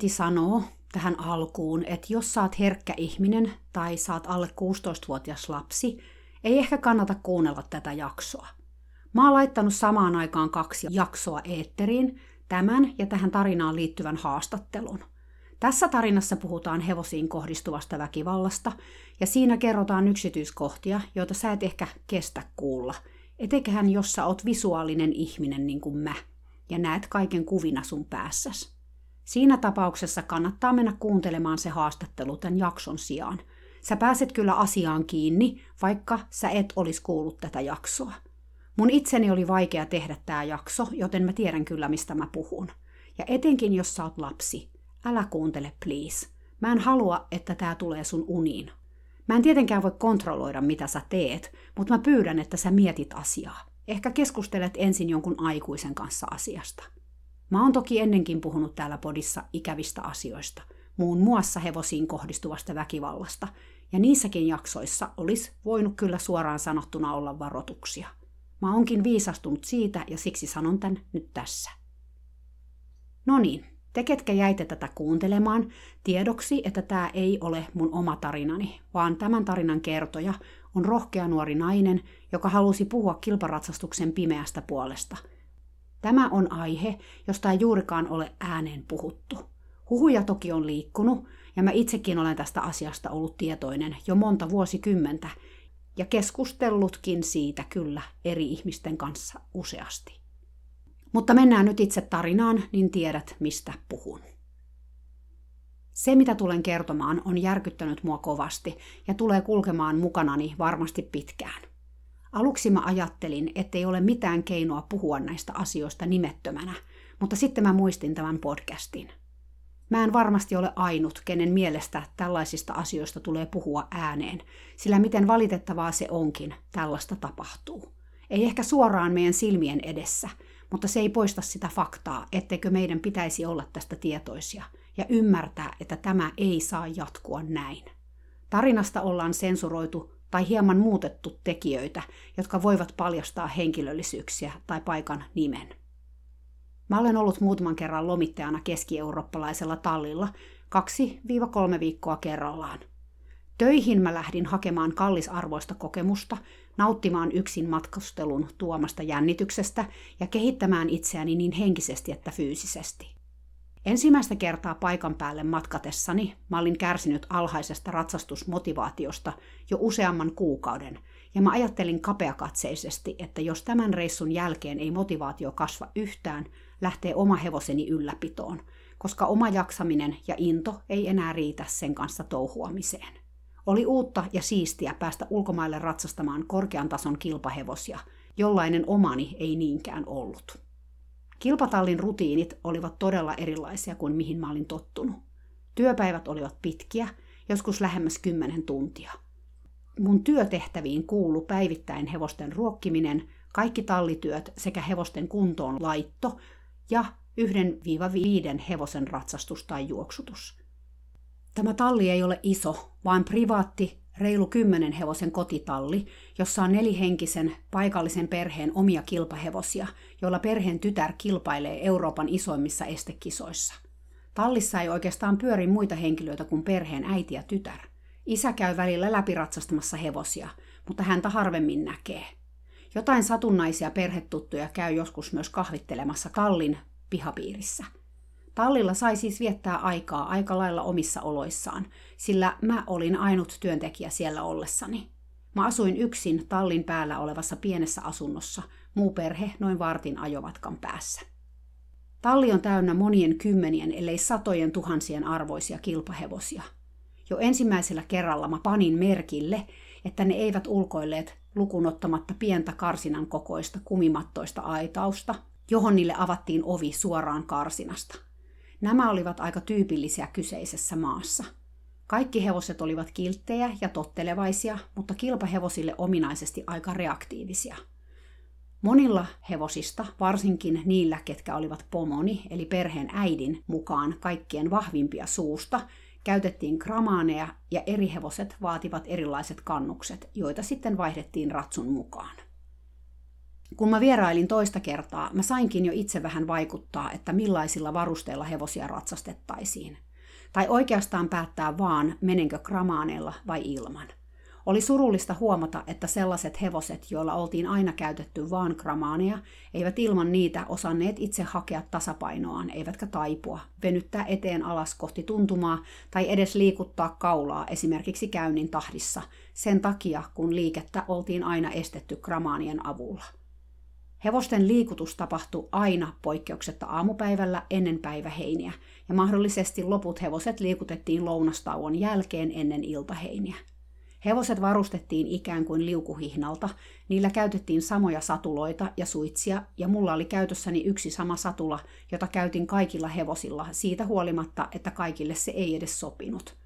Heti sanoa tähän alkuun, että jos saat herkkä ihminen tai saat alle 16-vuotias lapsi, ei ehkä kannata kuunnella tätä jaksoa. Mä oon laittanut samaan aikaan kaksi jaksoa eetteriin, tämän ja tähän tarinaan liittyvän haastattelun. Tässä tarinassa puhutaan hevosiin kohdistuvasta väkivallasta, ja siinä kerrotaan yksityiskohtia, joita sä et ehkä kestä kuulla, etenköhän jos sä oot visuaalinen ihminen niin kuin mä – ja näet kaiken kuvina sun päässäs. Siinä tapauksessa kannattaa mennä kuuntelemaan se haastattelu tämän jakson sijaan. Sä pääset kyllä asiaan kiinni, vaikka sä et olisi kuullut tätä jaksoa. Mun itseni oli vaikea tehdä tämä jakso, joten mä tiedän kyllä, mistä mä puhun. Ja etenkin, jos sä oot lapsi, älä kuuntele please. Mä en halua, että tämä tulee sun uniin. Mä en tietenkään voi kontrolloida, mitä sä teet, mutta mä pyydän, että sä mietit asiaa. Ehkä keskustelet ensin jonkun aikuisen kanssa asiasta. Mä oon toki ennenkin puhunut täällä podissa ikävistä asioista, muun muassa hevosiin kohdistuvasta väkivallasta, ja niissäkin jaksoissa olisi voinut kyllä suoraan sanottuna olla varoituksia. Mä oonkin viisastunut siitä ja siksi sanon tän nyt tässä. No niin, te ketkä jäitte tätä kuuntelemaan, tiedoksi, että tämä ei ole mun oma tarinani, vaan tämän tarinan kertoja on rohkea nuori nainen, joka halusi puhua kilparatsastuksen pimeästä puolesta. Tämä on aihe, josta ei juurikaan ole ääneen puhuttu. Huhuja toki on liikkunut, ja mä itsekin olen tästä asiasta ollut tietoinen jo monta vuosikymmentä, ja keskustellutkin siitä kyllä eri ihmisten kanssa useasti. Mutta mennään nyt itse tarinaan, niin tiedät, mistä puhun. Se, mitä tulen kertomaan, on järkyttänyt mua kovasti ja tulee kulkemaan mukanani varmasti pitkään. Aluksi mä ajattelin, ettei ole mitään keinoa puhua näistä asioista nimettömänä, mutta sitten mä muistin tämän podcastin. Mä en varmasti ole ainut, kenen mielestä tällaisista asioista tulee puhua ääneen, sillä miten valitettavaa se onkin, tällaista tapahtuu. Ei ehkä suoraan meidän silmien edessä, mutta se ei poista sitä faktaa, etteikö meidän pitäisi olla tästä tietoisia – ja ymmärtää, että tämä ei saa jatkua näin. Tarinasta ollaan sensuroitu tai hieman muutettu tekijöitä, jotka voivat paljastaa henkilöllisyyksiä tai paikan nimen. Mä olen ollut muutaman kerran lomittajana keski-eurooppalaisella tallilla 2-3 viikkoa kerrallaan. Töihin mä lähdin hakemaan kallisarvoista kokemusta, nauttimaan yksin matkustelun tuomasta jännityksestä ja kehittämään itseäni niin henkisesti että fyysisesti. Ensimmäistä kertaa paikan päälle matkatessani mä olin kärsinyt alhaisesta ratsastusmotivaatiosta jo useamman kuukauden, ja mä ajattelin kapeakatseisesti, että jos tämän reissun jälkeen ei motivaatio kasva yhtään, lähtee oma hevoseni ylläpitoon, koska oma jaksaminen ja into ei enää riitä sen kanssa touhuamiseen. Oli uutta ja siistiä päästä ulkomaille ratsastamaan korkean tason kilpahevosia, jollainen omani ei niinkään ollut. Kilpatallin rutiinit olivat todella erilaisia kuin mihin mä olin tottunut. Työpäivät olivat pitkiä, joskus lähemmäs kymmenen tuntia. Mun työtehtäviin kuulu päivittäin hevosten ruokkiminen, kaikki tallityöt sekä hevosten kuntoon laitto ja 1-5 hevosen ratsastus tai juoksutus. Tämä talli ei ole iso, vaan privaatti reilu kymmenen hevosen kotitalli, jossa on nelihenkisen paikallisen perheen omia kilpahevosia, joilla perheen tytär kilpailee Euroopan isoimmissa estekisoissa. Tallissa ei oikeastaan pyöri muita henkilöitä kuin perheen äiti ja tytär. Isä käy välillä läpiratsastamassa hevosia, mutta häntä harvemmin näkee. Jotain satunnaisia perhetuttuja käy joskus myös kahvittelemassa kallin pihapiirissä – Tallilla sai siis viettää aikaa aika lailla omissa oloissaan, sillä mä olin ainut työntekijä siellä ollessani. Mä asuin yksin tallin päällä olevassa pienessä asunnossa, muu perhe noin vartin ajomatkan päässä. Talli on täynnä monien kymmenien, ellei satojen tuhansien arvoisia kilpahevosia. Jo ensimmäisellä kerralla mä panin merkille, että ne eivät ulkoilleet lukunottamatta pientä karsinan kokoista kumimattoista aitausta – johon niille avattiin ovi suoraan karsinasta. Nämä olivat aika tyypillisiä kyseisessä maassa. Kaikki hevoset olivat kilttejä ja tottelevaisia, mutta kilpahevosille ominaisesti aika reaktiivisia. Monilla hevosista, varsinkin niillä, ketkä olivat pomoni, eli perheen äidin mukaan kaikkien vahvimpia suusta, käytettiin kramaaneja ja eri hevoset vaativat erilaiset kannukset, joita sitten vaihdettiin ratsun mukaan. Kun mä vierailin toista kertaa, mä sainkin jo itse vähän vaikuttaa, että millaisilla varusteilla hevosia ratsastettaisiin. Tai oikeastaan päättää vaan, menenkö kramaaneilla vai ilman. Oli surullista huomata, että sellaiset hevoset, joilla oltiin aina käytetty vaan kramaaneja, eivät ilman niitä osanneet itse hakea tasapainoaan, eivätkä taipua, venyttää eteen alas kohti tuntumaa tai edes liikuttaa kaulaa esimerkiksi käynnin tahdissa, sen takia kun liikettä oltiin aina estetty kramaanien avulla. Hevosten liikutus tapahtui aina poikkeuksetta aamupäivällä ennen päiväheiniä, ja mahdollisesti loput hevoset liikutettiin lounastauon jälkeen ennen iltaheiniä. Hevoset varustettiin ikään kuin liukuhihnalta, niillä käytettiin samoja satuloita ja suitsia, ja mulla oli käytössäni yksi sama satula, jota käytin kaikilla hevosilla, siitä huolimatta, että kaikille se ei edes sopinut.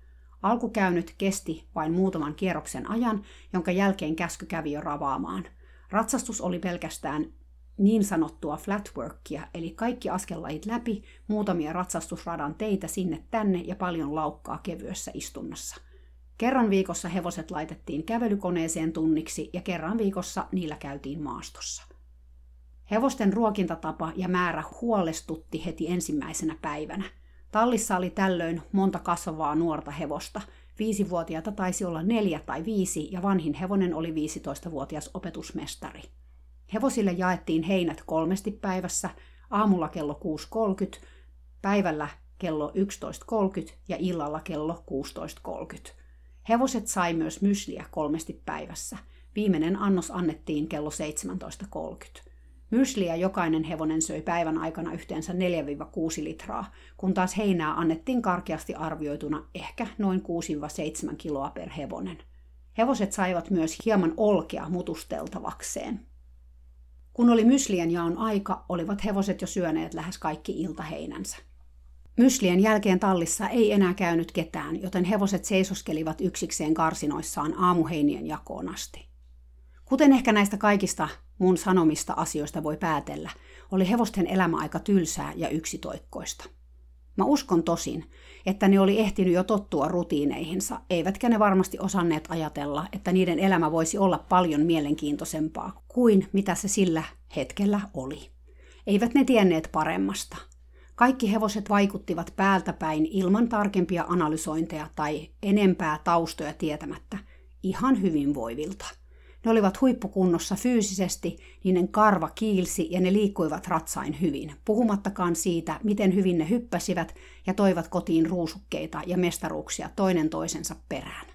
Alkukäynyt kesti vain muutaman kierroksen ajan, jonka jälkeen käsky kävi jo ravaamaan. Ratsastus oli pelkästään niin sanottua flatworkia, eli kaikki askellajit läpi, muutamia ratsastusradan teitä sinne tänne ja paljon laukkaa kevyessä istunnossa. Kerran viikossa hevoset laitettiin kävelykoneeseen tunniksi ja kerran viikossa niillä käytiin maastossa. Hevosten ruokintatapa ja määrä huolestutti heti ensimmäisenä päivänä. Tallissa oli tällöin monta kasvavaa nuorta hevosta. Viisivuotiaita taisi olla neljä tai viisi ja vanhin hevonen oli 15-vuotias opetusmestari. Hevosille jaettiin heinät kolmesti päivässä, aamulla kello 6.30, päivällä kello 11.30 ja illalla kello 16.30. Hevoset sai myös mysliä kolmesti päivässä. Viimeinen annos annettiin kello 17.30. Mysliä jokainen hevonen söi päivän aikana yhteensä 4-6 litraa, kun taas heinää annettiin karkeasti arvioituna ehkä noin 6-7 kiloa per hevonen. Hevoset saivat myös hieman olkea mutusteltavakseen. Kun oli myslien jaon aika, olivat hevoset jo syöneet lähes kaikki iltaheinänsä. Myslien jälkeen tallissa ei enää käynyt ketään, joten hevoset seisoskelivat yksikseen karsinoissaan aamuheinien jakoon asti. Kuten ehkä näistä kaikista mun sanomista asioista voi päätellä, oli hevosten elämä aika tylsää ja yksitoikkoista. Mä uskon tosin, että ne oli ehtinyt jo tottua rutiineihinsa, eivätkä ne varmasti osanneet ajatella, että niiden elämä voisi olla paljon mielenkiintoisempaa kuin mitä se sillä hetkellä oli. Eivät ne tienneet paremmasta. Kaikki hevoset vaikuttivat päältä päin ilman tarkempia analysointeja tai enempää taustoja tietämättä ihan hyvinvoivilta. Ne olivat huippukunnossa fyysisesti, niiden karva kiilsi ja ne liikkuivat ratsain hyvin, puhumattakaan siitä, miten hyvin ne hyppäsivät ja toivat kotiin ruusukkeita ja mestaruuksia toinen toisensa perään.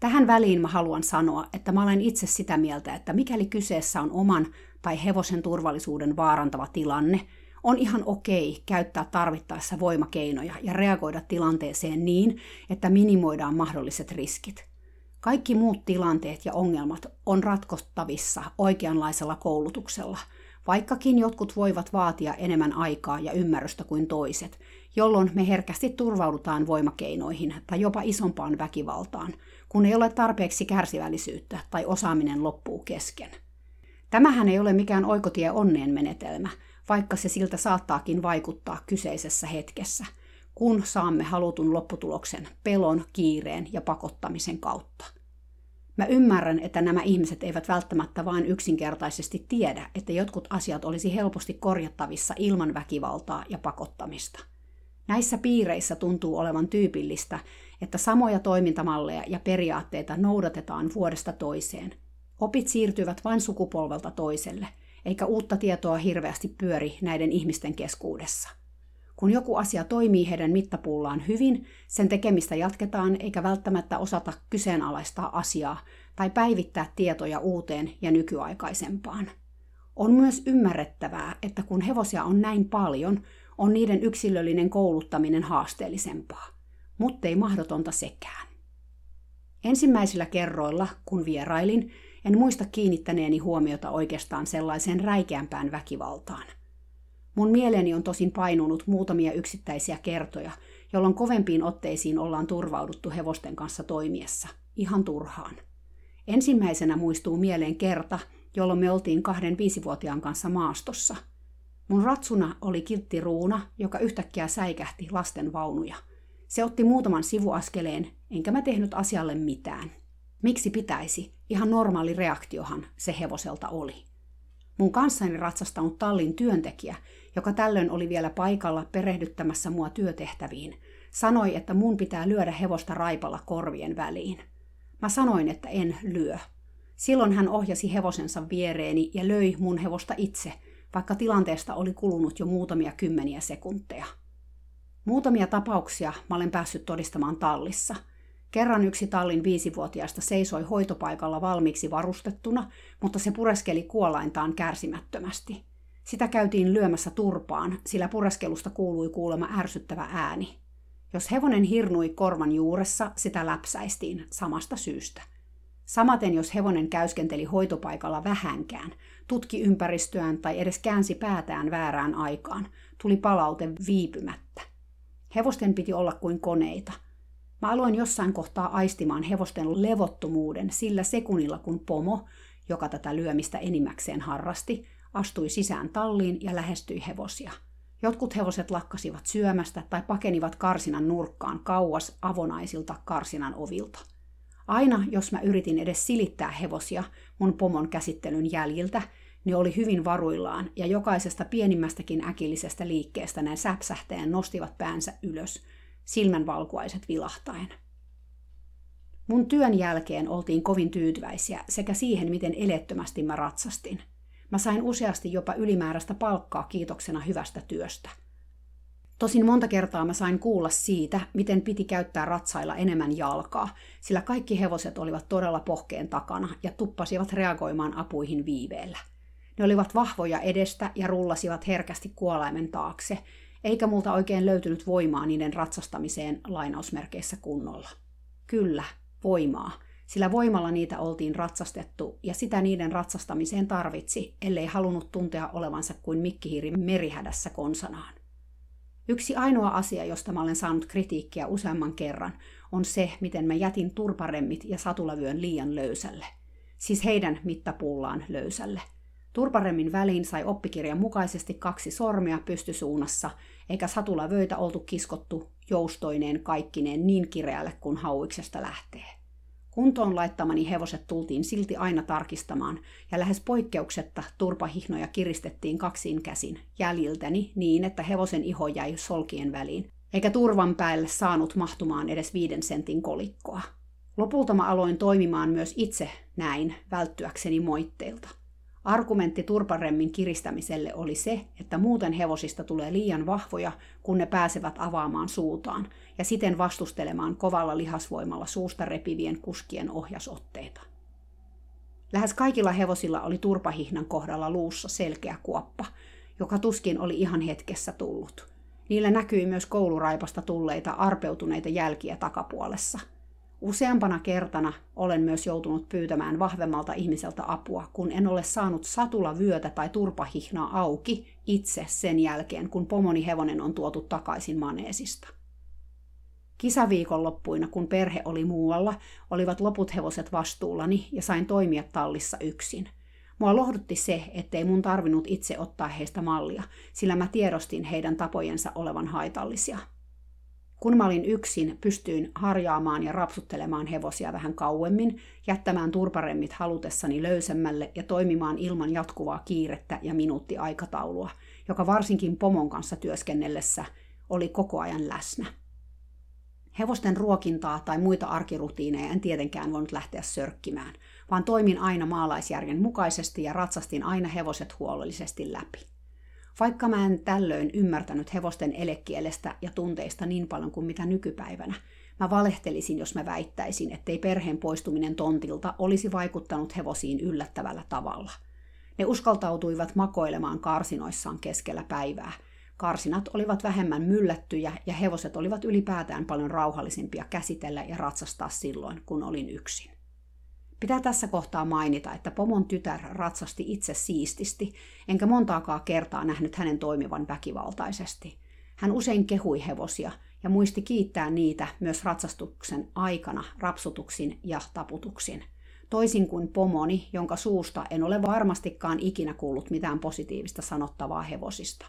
Tähän väliin mä haluan sanoa, että mä olen itse sitä mieltä, että mikäli kyseessä on oman tai hevosen turvallisuuden vaarantava tilanne, on ihan okei käyttää tarvittaessa voimakeinoja ja reagoida tilanteeseen niin, että minimoidaan mahdolliset riskit – kaikki muut tilanteet ja ongelmat on ratkottavissa oikeanlaisella koulutuksella, vaikkakin jotkut voivat vaatia enemmän aikaa ja ymmärrystä kuin toiset, jolloin me herkästi turvaudutaan voimakeinoihin tai jopa isompaan väkivaltaan, kun ei ole tarpeeksi kärsivällisyyttä tai osaaminen loppuu kesken. Tämähän ei ole mikään oikotie onneen menetelmä, vaikka se siltä saattaakin vaikuttaa kyseisessä hetkessä – kun saamme halutun lopputuloksen pelon, kiireen ja pakottamisen kautta. Mä ymmärrän, että nämä ihmiset eivät välttämättä vain yksinkertaisesti tiedä, että jotkut asiat olisi helposti korjattavissa ilman väkivaltaa ja pakottamista. Näissä piireissä tuntuu olevan tyypillistä, että samoja toimintamalleja ja periaatteita noudatetaan vuodesta toiseen. Opit siirtyvät vain sukupolvelta toiselle, eikä uutta tietoa hirveästi pyöri näiden ihmisten keskuudessa. Kun joku asia toimii heidän mittapuullaan hyvin, sen tekemistä jatketaan eikä välttämättä osata kyseenalaistaa asiaa tai päivittää tietoja uuteen ja nykyaikaisempaan. On myös ymmärrettävää, että kun hevosia on näin paljon, on niiden yksilöllinen kouluttaminen haasteellisempaa, mutta ei mahdotonta sekään. Ensimmäisillä kerroilla, kun vierailin, En muista kiinnittäneeni huomiota oikeastaan sellaiseen räikeämpään väkivaltaan. Mun mieleeni on tosin painunut muutamia yksittäisiä kertoja, jolloin kovempiin otteisiin ollaan turvauduttu hevosten kanssa toimiessa. Ihan turhaan. Ensimmäisenä muistuu mieleen kerta, jolloin me oltiin kahden viisivuotiaan kanssa maastossa. Mun ratsuna oli kiltti ruuna, joka yhtäkkiä säikähti lasten vaunuja. Se otti muutaman sivuaskeleen, enkä mä tehnyt asialle mitään. Miksi pitäisi? Ihan normaali reaktiohan se hevoselta oli. Mun kanssani ratsastanut tallin työntekijä, joka tällöin oli vielä paikalla perehdyttämässä mua työtehtäviin, sanoi, että mun pitää lyödä hevosta raipalla korvien väliin. Mä sanoin, että en lyö. Silloin hän ohjasi hevosensa viereeni ja löi mun hevosta itse, vaikka tilanteesta oli kulunut jo muutamia kymmeniä sekunteja. Muutamia tapauksia mä olen päässyt todistamaan tallissa – Kerran yksi tallin viisivuotiaasta seisoi hoitopaikalla valmiiksi varustettuna, mutta se pureskeli kuolaintaan kärsimättömästi. Sitä käytiin lyömässä turpaan, sillä pureskelusta kuului kuulema ärsyttävä ääni. Jos hevonen hirnui korvan juuressa, sitä läpsäistiin samasta syystä. Samaten jos hevonen käyskenteli hoitopaikalla vähänkään, tutki ympäristöään tai edes käänsi päätään väärään aikaan, tuli palaute viipymättä. Hevosten piti olla kuin koneita – Mä aloin jossain kohtaa aistimaan hevosten levottomuuden sillä sekunnilla, kun pomo, joka tätä lyömistä enimmäkseen harrasti, astui sisään talliin ja lähestyi hevosia. Jotkut hevoset lakkasivat syömästä tai pakenivat karsinan nurkkaan kauas avonaisilta karsinan ovilta. Aina, jos mä yritin edes silittää hevosia mun pomon käsittelyn jäljiltä, ne oli hyvin varuillaan ja jokaisesta pienimmästäkin äkillisestä liikkeestä ne säpsähteen nostivat päänsä ylös – silmänvalkuaiset vilahtaen. Mun työn jälkeen oltiin kovin tyytyväisiä sekä siihen, miten elettömästi mä ratsastin. Mä sain useasti jopa ylimääräistä palkkaa kiitoksena hyvästä työstä. Tosin monta kertaa mä sain kuulla siitä, miten piti käyttää ratsailla enemmän jalkaa, sillä kaikki hevoset olivat todella pohkeen takana ja tuppasivat reagoimaan apuihin viiveellä. Ne olivat vahvoja edestä ja rullasivat herkästi kuolaimen taakse, eikä multa oikein löytynyt voimaa niiden ratsastamiseen lainausmerkeissä kunnolla. Kyllä, voimaa, sillä voimalla niitä oltiin ratsastettu ja sitä niiden ratsastamiseen tarvitsi, ellei halunnut tuntea olevansa kuin mikkihiiri merihädässä konsanaan. Yksi ainoa asia, josta mä olen saanut kritiikkiä useamman kerran, on se, miten mä jätin turparemmit ja satulavyön liian löysälle. Siis heidän mittapuullaan löysälle – Turparemmin väliin sai oppikirjan mukaisesti kaksi sormea pystysuunnassa, eikä satulavöitä oltu kiskottu joustoineen kaikkineen niin kireälle kuin hauiksesta lähtee. Kuntoon laittamani hevoset tultiin silti aina tarkistamaan, ja lähes poikkeuksetta turpahihnoja kiristettiin kaksin käsin jäljiltäni niin, että hevosen iho jäi solkien väliin, eikä turvan päälle saanut mahtumaan edes viiden sentin kolikkoa. Lopulta mä aloin toimimaan myös itse näin, välttyäkseni moitteilta. Argumentti turparemmin kiristämiselle oli se, että muuten hevosista tulee liian vahvoja, kun ne pääsevät avaamaan suutaan ja siten vastustelemaan kovalla lihasvoimalla suusta repivien kuskien ohjasotteita. Lähes kaikilla hevosilla oli turpahihnan kohdalla luussa selkeä kuoppa, joka tuskin oli ihan hetkessä tullut. Niillä näkyi myös kouluraipasta tulleita arpeutuneita jälkiä takapuolessa – Useampana kertana olen myös joutunut pyytämään vahvemmalta ihmiseltä apua, kun en ole saanut satula vyötä tai turpahihnaa auki itse sen jälkeen, kun pomoni hevonen on tuotu takaisin maneesista. Kisaviikonloppuina, kun perhe oli muualla, olivat loput hevoset vastuullani ja sain toimia tallissa yksin. Mua lohdutti se, ettei mun tarvinnut itse ottaa heistä mallia, sillä mä tiedostin heidän tapojensa olevan haitallisia – kun mä olin yksin, pystyin harjaamaan ja rapsuttelemaan hevosia vähän kauemmin, jättämään turparemmit halutessani löysemmälle ja toimimaan ilman jatkuvaa kiirettä ja minuuttiaikataulua, joka varsinkin pomon kanssa työskennellessä oli koko ajan läsnä. Hevosten ruokintaa tai muita arkirutiineja en tietenkään voinut lähteä sörkkimään, vaan toimin aina maalaisjärjen mukaisesti ja ratsastin aina hevoset huolellisesti läpi. Vaikka mä en tällöin ymmärtänyt hevosten elekielestä ja tunteista niin paljon kuin mitä nykypäivänä, mä valehtelisin, jos mä väittäisin, ettei perheen poistuminen tontilta olisi vaikuttanut hevosiin yllättävällä tavalla. Ne uskaltautuivat makoilemaan karsinoissaan keskellä päivää. Karsinat olivat vähemmän myllättyjä ja hevoset olivat ylipäätään paljon rauhallisimpia käsitellä ja ratsastaa silloin, kun olin yksin. Pitää tässä kohtaa mainita, että pomon tytär ratsasti itse siististi, enkä montaakaan kertaa nähnyt hänen toimivan väkivaltaisesti. Hän usein kehui hevosia ja muisti kiittää niitä myös ratsastuksen aikana rapsutuksin ja taputuksin. Toisin kuin pomoni, jonka suusta en ole varmastikaan ikinä kuullut mitään positiivista sanottavaa hevosista.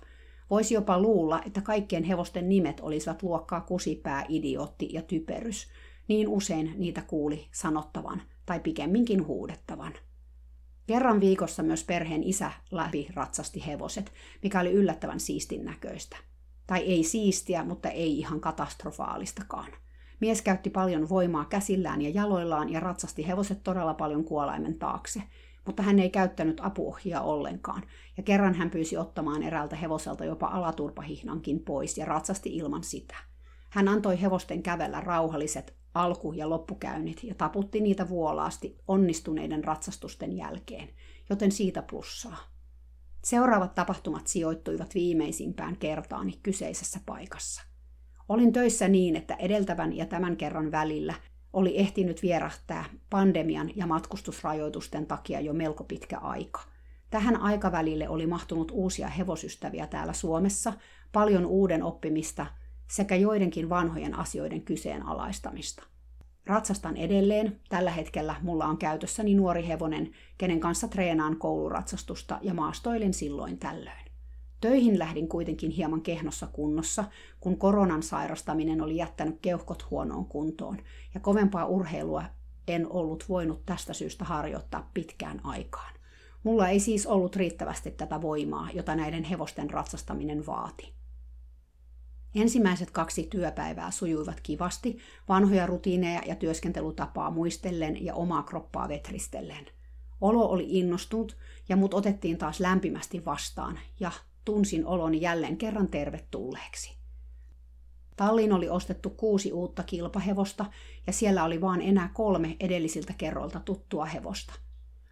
Voisi jopa luulla, että kaikkien hevosten nimet olisivat luokkaa kusipää, idiootti ja typerys. Niin usein niitä kuuli sanottavan, tai pikemminkin huudettavan. Kerran viikossa myös perheen isä läpi ratsasti hevoset, mikä oli yllättävän siistin näköistä. Tai ei siistiä, mutta ei ihan katastrofaalistakaan. Mies käytti paljon voimaa käsillään ja jaloillaan ja ratsasti hevoset todella paljon kuolaimen taakse, mutta hän ei käyttänyt apuohjia ollenkaan, ja kerran hän pyysi ottamaan eräältä hevoselta jopa alaturpahihnankin pois ja ratsasti ilman sitä. Hän antoi hevosten kävellä rauhalliset alku- ja loppukäynnit ja taputti niitä vuolaasti onnistuneiden ratsastusten jälkeen, joten siitä plussaa. Seuraavat tapahtumat sijoittuivat viimeisimpään kertaani kyseisessä paikassa. Olin töissä niin, että edeltävän ja tämän kerran välillä oli ehtinyt vierähtää pandemian ja matkustusrajoitusten takia jo melko pitkä aika. Tähän aikavälille oli mahtunut uusia hevosystäviä täällä Suomessa, paljon uuden oppimista sekä joidenkin vanhojen asioiden kyseenalaistamista. Ratsastan edelleen. Tällä hetkellä mulla on käytössäni nuori hevonen, kenen kanssa treenaan kouluratsastusta ja maastoilin silloin tällöin. Töihin lähdin kuitenkin hieman kehnossa kunnossa, kun koronan sairastaminen oli jättänyt keuhkot huonoon kuntoon, ja kovempaa urheilua en ollut voinut tästä syystä harjoittaa pitkään aikaan. Mulla ei siis ollut riittävästi tätä voimaa, jota näiden hevosten ratsastaminen vaati. Ensimmäiset kaksi työpäivää sujuivat kivasti, vanhoja rutiineja ja työskentelutapaa muistellen ja omaa kroppaa vetristellen. Olo oli innostunut ja mut otettiin taas lämpimästi vastaan ja tunsin oloni jälleen kerran tervetulleeksi. Talliin oli ostettu kuusi uutta kilpahevosta ja siellä oli vain enää kolme edellisiltä kerroilta tuttua hevosta.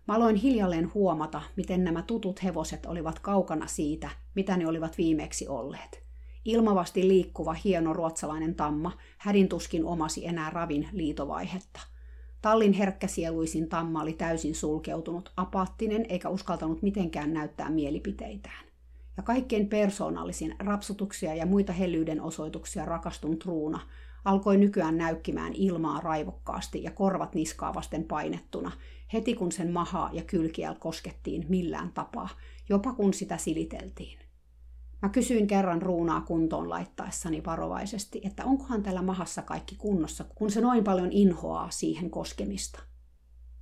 Mä aloin hiljalleen huomata, miten nämä tutut hevoset olivat kaukana siitä, mitä ne olivat viimeksi olleet. Ilmavasti liikkuva hieno ruotsalainen tamma hädintuskin omasi enää ravin liitovaihetta. Tallin herkkäsieluisin tamma oli täysin sulkeutunut, apaattinen eikä uskaltanut mitenkään näyttää mielipiteitään ja kaikkein persoonallisin rapsutuksia ja muita hellyyden osoituksia rakastunut ruuna alkoi nykyään näykkimään ilmaa raivokkaasti ja korvat niskaa vasten painettuna, heti kun sen mahaa ja kylkiä koskettiin millään tapaa, jopa kun sitä siliteltiin. Mä kysyin kerran ruunaa kuntoon laittaessani varovaisesti, että onkohan tällä mahassa kaikki kunnossa, kun se noin paljon inhoaa siihen koskemista.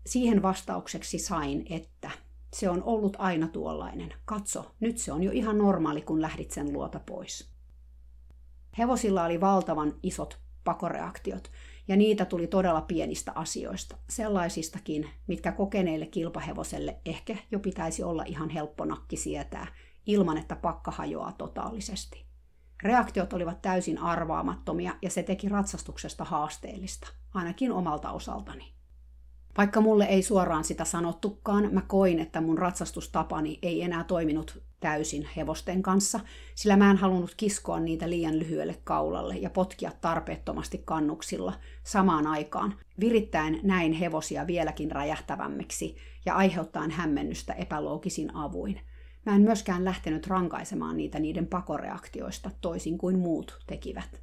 Siihen vastaukseksi sain, että se on ollut aina tuollainen. Katso, nyt se on jo ihan normaali, kun lähdit sen luota pois. Hevosilla oli valtavan isot pakoreaktiot, ja niitä tuli todella pienistä asioista, sellaisistakin, mitkä kokeneille kilpahevoselle ehkä jo pitäisi olla ihan helppo nakki sietää, ilman että pakka hajoaa totaalisesti. Reaktiot olivat täysin arvaamattomia ja se teki ratsastuksesta haasteellista, ainakin omalta osaltani. Vaikka mulle ei suoraan sitä sanottukaan, mä koin, että mun ratsastustapani ei enää toiminut täysin hevosten kanssa, sillä mä en halunnut kiskoa niitä liian lyhyelle kaulalle ja potkia tarpeettomasti kannuksilla samaan aikaan, virittäen näin hevosia vieläkin räjähtävämmiksi ja aiheuttaen hämmennystä epäloogisin avuin. Mä en myöskään lähtenyt rankaisemaan niitä niiden pakoreaktioista toisin kuin muut tekivät.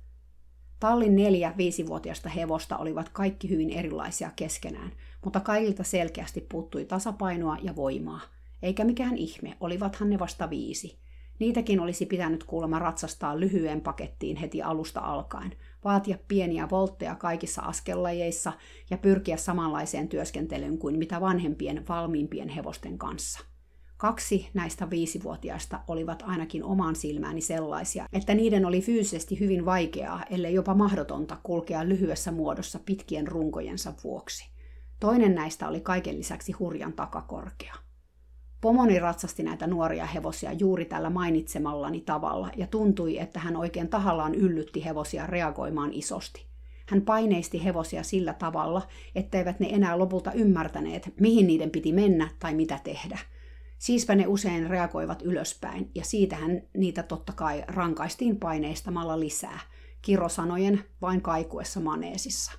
Tallin neljä viisivuotiaista hevosta olivat kaikki hyvin erilaisia keskenään, mutta kaikilta selkeästi puuttui tasapainoa ja voimaa. Eikä mikään ihme, olivathan ne vasta viisi. Niitäkin olisi pitänyt kuulemma ratsastaa lyhyen pakettiin heti alusta alkaen, vaatia pieniä voltteja kaikissa askellajeissa ja pyrkiä samanlaiseen työskentelyyn kuin mitä vanhempien valmiimpien hevosten kanssa – Kaksi näistä viisivuotiaista olivat ainakin omaan silmääni sellaisia, että niiden oli fyysisesti hyvin vaikeaa, ellei jopa mahdotonta kulkea lyhyessä muodossa pitkien runkojensa vuoksi. Toinen näistä oli kaiken lisäksi hurjan takakorkea. Pomoni ratsasti näitä nuoria hevosia juuri tällä mainitsemallani tavalla ja tuntui, että hän oikein tahallaan yllytti hevosia reagoimaan isosti. Hän paineisti hevosia sillä tavalla, etteivät ne enää lopulta ymmärtäneet, mihin niiden piti mennä tai mitä tehdä – Siispä ne usein reagoivat ylöspäin, ja siitähän niitä totta kai rankaistiin paineistamalla lisää, kirosanojen vain kaikuessa maneesissa.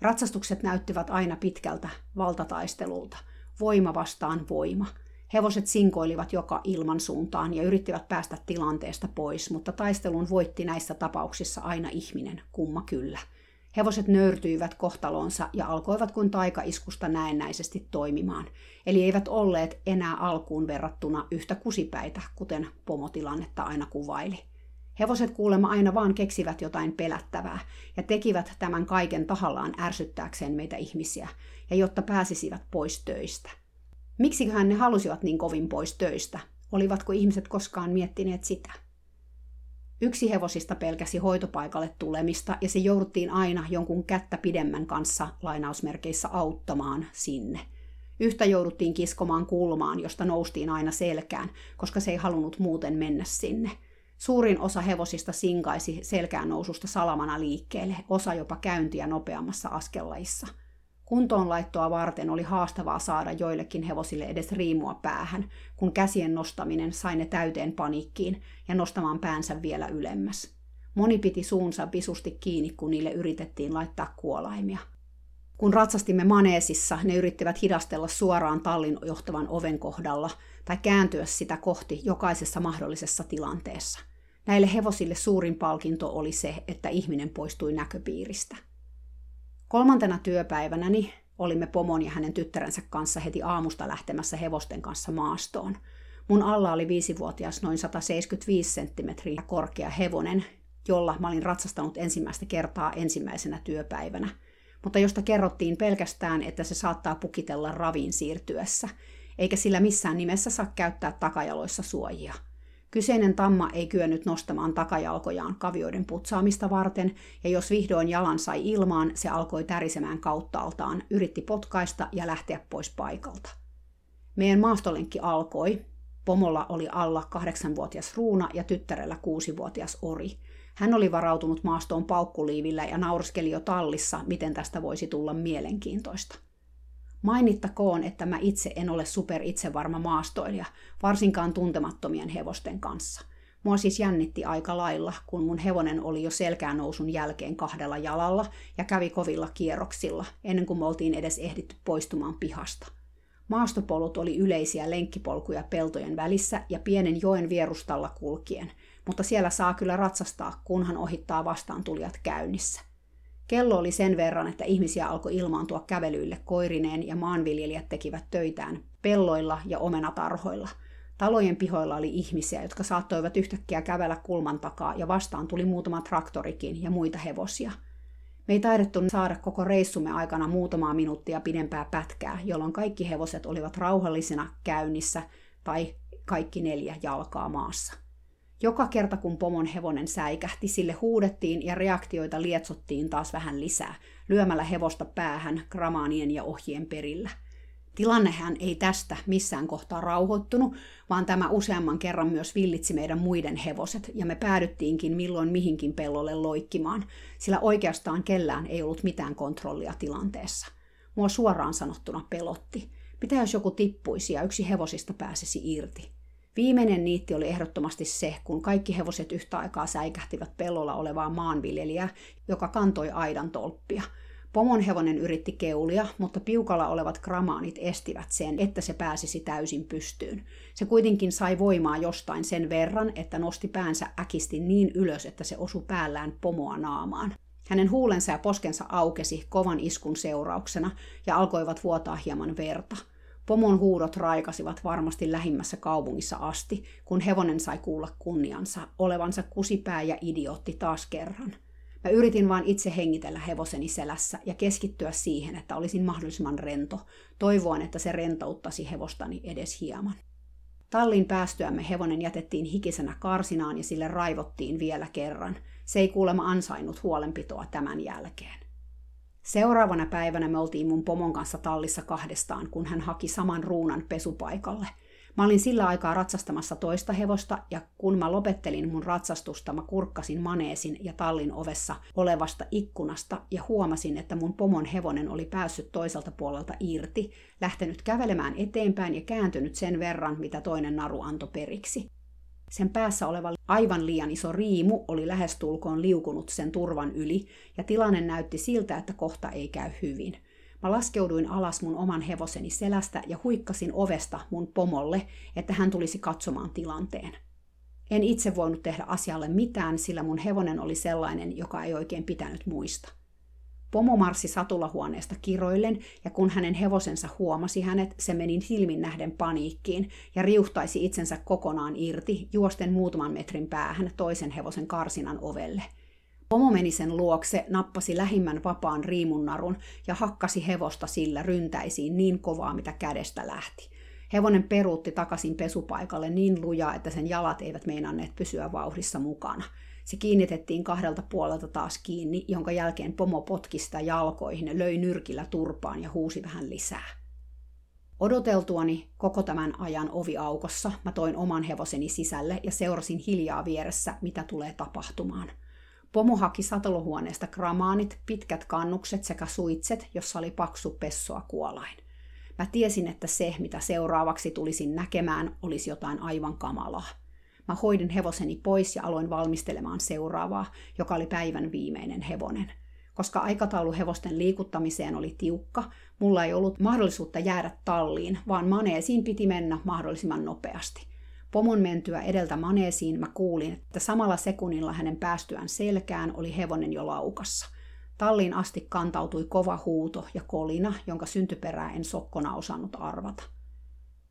Ratsastukset näyttivät aina pitkältä valtataistelulta. Voima vastaan voima. Hevoset sinkoilivat joka ilman suuntaan ja yrittivät päästä tilanteesta pois, mutta taistelun voitti näissä tapauksissa aina ihminen, kumma kyllä. Hevoset nöyrtyivät kohtalonsa ja alkoivat kuin taikaiskusta näennäisesti toimimaan, eli eivät olleet enää alkuun verrattuna yhtä kusipäitä, kuten pomotilannetta aina kuvaili. Hevoset kuulemma aina vaan keksivät jotain pelättävää ja tekivät tämän kaiken tahallaan ärsyttääkseen meitä ihmisiä ja jotta pääsisivät pois töistä. Miksiköhän ne halusivat niin kovin pois töistä? Olivatko ihmiset koskaan miettineet sitä? Yksi hevosista pelkäsi hoitopaikalle tulemista ja se jouduttiin aina jonkun kättä pidemmän kanssa lainausmerkeissä auttamaan sinne. Yhtä jouduttiin kiskomaan kulmaan, josta noustiin aina selkään, koska se ei halunnut muuten mennä sinne – Suurin osa hevosista sinkaisi selkään noususta salamana liikkeelle, osa jopa käyntiä nopeammassa askellajissa. Kuntoonlaittoa varten oli haastavaa saada joillekin hevosille edes riimua päähän, kun käsien nostaminen sai ne täyteen paniikkiin ja nostamaan päänsä vielä ylemmäs. Moni piti suunsa visusti kiinni, kun niille yritettiin laittaa kuolaimia. Kun ratsastimme maneesissa, ne yrittivät hidastella suoraan tallin johtavan oven kohdalla tai kääntyä sitä kohti jokaisessa mahdollisessa tilanteessa. Näille hevosille suurin palkinto oli se, että ihminen poistui näköpiiristä. Kolmantena työpäivänäni olimme pomon ja hänen tyttärensä kanssa heti aamusta lähtemässä hevosten kanssa maastoon. Mun alla oli viisivuotias noin 175 senttimetriä korkea hevonen, jolla mä olin ratsastanut ensimmäistä kertaa ensimmäisenä työpäivänä – mutta josta kerrottiin pelkästään, että se saattaa pukitella raviin siirtyessä, eikä sillä missään nimessä saa käyttää takajaloissa suojia. Kyseinen tamma ei kyennyt nostamaan takajalkojaan kavioiden putsaamista varten, ja jos vihdoin jalan sai ilmaan, se alkoi tärisemään kauttaaltaan, yritti potkaista ja lähteä pois paikalta. Meidän maastolenkki alkoi. Pomolla oli alla kahdeksanvuotias Ruuna ja tyttärellä kuusivuotias Ori. Hän oli varautunut maastoon paukkuliivillä ja naurskeli jo tallissa, miten tästä voisi tulla mielenkiintoista. Mainittakoon, että mä itse en ole super itsevarma maastoilija, varsinkaan tuntemattomien hevosten kanssa. Mua siis jännitti aika lailla, kun mun hevonen oli jo selkään nousun jälkeen kahdella jalalla ja kävi kovilla kierroksilla, ennen kuin me oltiin edes ehditty poistumaan pihasta. Maastopolut oli yleisiä lenkkipolkuja peltojen välissä ja pienen joen vierustalla kulkien – mutta siellä saa kyllä ratsastaa, kunhan ohittaa vastaan tulijat käynnissä. Kello oli sen verran, että ihmisiä alkoi ilmaantua kävelyille koirineen ja maanviljelijät tekivät töitään pelloilla ja omenatarhoilla. Talojen pihoilla oli ihmisiä, jotka saattoivat yhtäkkiä kävellä kulman takaa ja vastaan tuli muutama traktorikin ja muita hevosia. Me ei taidettu saada koko reissumme aikana muutamaa minuuttia pidempää pätkää, jolloin kaikki hevoset olivat rauhallisena käynnissä tai kaikki neljä jalkaa maassa. Joka kerta kun pomon hevonen säikähti, sille huudettiin ja reaktioita lietsottiin taas vähän lisää, lyömällä hevosta päähän gramaanien ja ohjien perillä. Tilannehän ei tästä missään kohtaa rauhoittunut, vaan tämä useamman kerran myös villitsi meidän muiden hevoset, ja me päädyttiinkin milloin mihinkin pellolle loikkimaan, sillä oikeastaan kellään ei ollut mitään kontrollia tilanteessa. Mua suoraan sanottuna pelotti. Mitä jos joku tippuisi ja yksi hevosista pääsisi irti? Viimeinen niitti oli ehdottomasti se, kun kaikki hevoset yhtä aikaa säikähtivät pellolla olevaa maanviljelijää, joka kantoi aidan tolppia. Pomon hevonen yritti keulia, mutta piukalla olevat gramaanit estivät sen, että se pääsisi täysin pystyyn. Se kuitenkin sai voimaa jostain sen verran, että nosti päänsä äkisti niin ylös, että se osui päällään pomoa naamaan. Hänen huulensa ja poskensa aukesi kovan iskun seurauksena ja alkoivat vuotaa hieman verta – Pomon huudot raikasivat varmasti lähimmässä kaupungissa asti, kun hevonen sai kuulla kunniansa, olevansa kusipää ja idiootti taas kerran. Mä yritin vain itse hengitellä hevoseni selässä ja keskittyä siihen, että olisin mahdollisimman rento, toivoen, että se rentouttaisi hevostani edes hieman. Tallin päästyämme hevonen jätettiin hikisenä karsinaan ja sille raivottiin vielä kerran. Se ei kuulemma ansainnut huolenpitoa tämän jälkeen. Seuraavana päivänä me oltiin mun pomon kanssa tallissa kahdestaan, kun hän haki saman ruunan pesupaikalle. Mä olin sillä aikaa ratsastamassa toista hevosta, ja kun mä lopettelin mun ratsastusta, mä kurkkasin maneesin ja tallin ovessa olevasta ikkunasta ja huomasin, että mun pomon hevonen oli päässyt toiselta puolelta irti, lähtenyt kävelemään eteenpäin ja kääntynyt sen verran, mitä toinen naru antoi periksi. Sen päässä oleva aivan liian iso riimu oli lähestulkoon liukunut sen turvan yli, ja tilanne näytti siltä, että kohta ei käy hyvin. Mä laskeuduin alas mun oman hevoseni selästä ja huikkasin ovesta mun pomolle, että hän tulisi katsomaan tilanteen. En itse voinut tehdä asialle mitään, sillä mun hevonen oli sellainen, joka ei oikein pitänyt muista. Pomo marssi satulahuoneesta kiroillen, ja kun hänen hevosensa huomasi hänet, se meni silmin nähden paniikkiin ja riuhtaisi itsensä kokonaan irti, juosten muutaman metrin päähän toisen hevosen karsinan ovelle. Pomo meni sen luokse, nappasi lähimmän vapaan riimunnarun ja hakkasi hevosta sillä ryntäisiin niin kovaa, mitä kädestä lähti. Hevonen peruutti takaisin pesupaikalle niin lujaa, että sen jalat eivät meinanneet pysyä vauhdissa mukana – se kiinnitettiin kahdelta puolelta taas kiinni, jonka jälkeen pomo potki sitä jalkoihin, löi nyrkillä turpaan ja huusi vähän lisää. Odoteltuani koko tämän ajan ovi aukossa, mä toin oman hevoseni sisälle ja seurasin hiljaa vieressä, mitä tulee tapahtumaan. Pomo haki sateluhuoneesta kramaanit, pitkät kannukset sekä suitset, jossa oli paksu pessoa kuolain. Mä tiesin, että se, mitä seuraavaksi tulisin näkemään, olisi jotain aivan kamalaa. Mä hoidin hevoseni pois ja aloin valmistelemaan seuraavaa, joka oli päivän viimeinen hevonen. Koska aikataulu hevosten liikuttamiseen oli tiukka, mulla ei ollut mahdollisuutta jäädä talliin, vaan maneesiin piti mennä mahdollisimman nopeasti. Pomon mentyä edeltä maneesiin mä kuulin, että samalla sekunnilla hänen päästyään selkään oli hevonen jo laukassa. Talliin asti kantautui kova huuto ja kolina, jonka syntyperää en sokkona osannut arvata.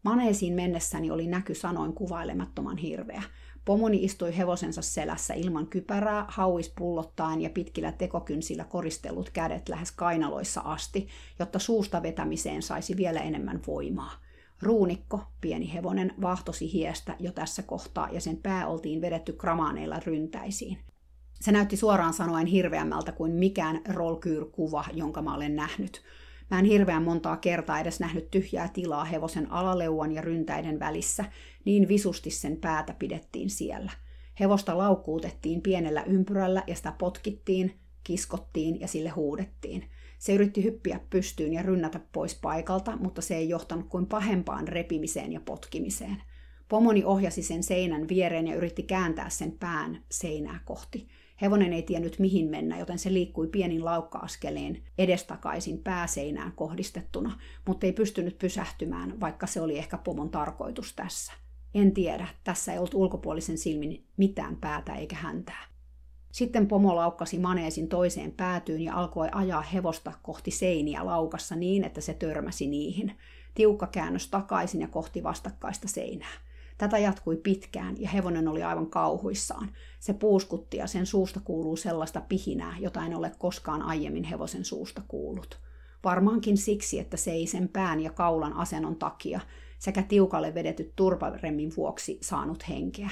Maneesiin mennessäni oli näky sanoin kuvailemattoman hirveä. Pomoni istui hevosensa selässä ilman kypärää, hauis pullottaen ja pitkillä tekokynsillä koristellut kädet lähes kainaloissa asti, jotta suusta vetämiseen saisi vielä enemmän voimaa. Ruunikko, pieni hevonen, vahtosi hiestä jo tässä kohtaa ja sen pää oltiin vedetty kramaaneilla ryntäisiin. Se näytti suoraan sanoen hirveämmältä kuin mikään rollkyr-kuva, jonka mä olen nähnyt. Mä en hirveän montaa kertaa edes nähnyt tyhjää tilaa hevosen alaleuan ja ryntäiden välissä, niin visusti sen päätä pidettiin siellä. Hevosta laukkuutettiin pienellä ympyrällä ja sitä potkittiin, kiskottiin ja sille huudettiin. Se yritti hyppiä pystyyn ja rynnätä pois paikalta, mutta se ei johtanut kuin pahempaan repimiseen ja potkimiseen. Pomoni ohjasi sen seinän viereen ja yritti kääntää sen pään seinää kohti. Hevonen ei tiennyt mihin mennä, joten se liikkui pienin laukka-askeleen edestakaisin pääseinään kohdistettuna, mutta ei pystynyt pysähtymään, vaikka se oli ehkä pomon tarkoitus tässä. En tiedä, tässä ei ollut ulkopuolisen silmin mitään päätä eikä häntää. Sitten pomo laukkasi maneesin toiseen päätyyn ja alkoi ajaa hevosta kohti seiniä laukassa niin, että se törmäsi niihin. Tiukka käännös takaisin ja kohti vastakkaista seinää. Tätä jatkui pitkään ja hevonen oli aivan kauhuissaan. Se puuskutti ja sen suusta kuuluu sellaista pihinää, jota en ole koskaan aiemmin hevosen suusta kuullut. Varmaankin siksi, että se ei sen pään ja kaulan asennon takia sekä tiukalle vedetyt turvaremmin vuoksi saanut henkeä.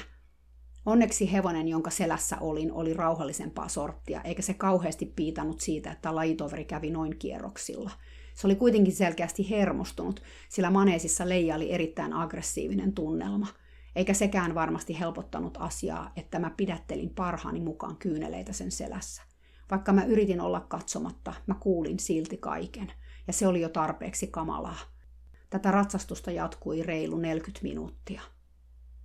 Onneksi hevonen, jonka selässä olin, oli rauhallisempaa sorttia, eikä se kauheasti piitanut siitä, että lajitoveri kävi noin kierroksilla. Se oli kuitenkin selkeästi hermostunut, sillä maneesissa leijaili erittäin aggressiivinen tunnelma. Eikä sekään varmasti helpottanut asiaa, että mä pidättelin parhaani mukaan kyyneleitä sen selässä. Vaikka mä yritin olla katsomatta, mä kuulin silti kaiken, ja se oli jo tarpeeksi kamalaa. Tätä ratsastusta jatkui reilu 40 minuuttia.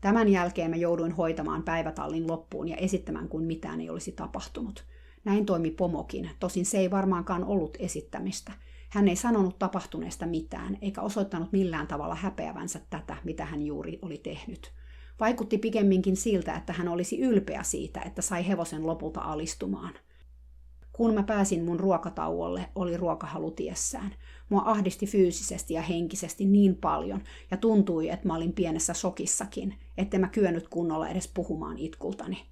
Tämän jälkeen mä jouduin hoitamaan päivätallin loppuun ja esittämään, kuin mitään ei olisi tapahtunut. Näin toimi pomokin, tosin se ei varmaankaan ollut esittämistä. Hän ei sanonut tapahtuneesta mitään, eikä osoittanut millään tavalla häpeävänsä tätä, mitä hän juuri oli tehnyt. Vaikutti pikemminkin siltä, että hän olisi ylpeä siitä, että sai hevosen lopulta alistumaan. Kun mä pääsin mun ruokatauolle, oli ruokahalu tiessään. Mua ahdisti fyysisesti ja henkisesti niin paljon, ja tuntui, että mä olin pienessä sokissakin, että mä kyennyt kunnolla edes puhumaan itkultani.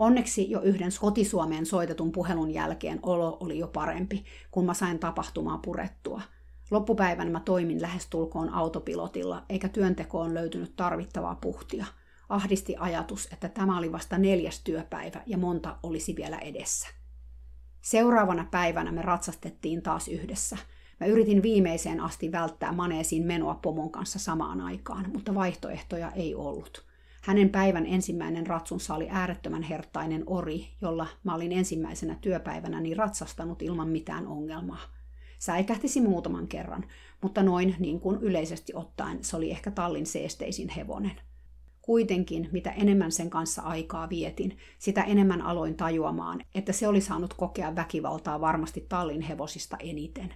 Onneksi jo yhden kotisuomeen soitetun puhelun jälkeen olo oli jo parempi, kun mä sain tapahtumaa purettua. Loppupäivän mä toimin lähestulkoon autopilotilla, eikä työntekoon löytynyt tarvittavaa puhtia. Ahdisti ajatus, että tämä oli vasta neljäs työpäivä ja monta olisi vielä edessä. Seuraavana päivänä me ratsastettiin taas yhdessä. Mä yritin viimeiseen asti välttää maneesiin menoa pomon kanssa samaan aikaan, mutta vaihtoehtoja ei ollut. Hänen päivän ensimmäinen ratsunsa oli äärettömän herttainen ori, jolla mä olin ensimmäisenä työpäivänä niin ratsastanut ilman mitään ongelmaa. Säikähtisi muutaman kerran, mutta noin niin kuin yleisesti ottaen se oli ehkä tallin seesteisin hevonen. Kuitenkin, mitä enemmän sen kanssa aikaa vietin, sitä enemmän aloin tajuamaan, että se oli saanut kokea väkivaltaa varmasti tallin hevosista eniten.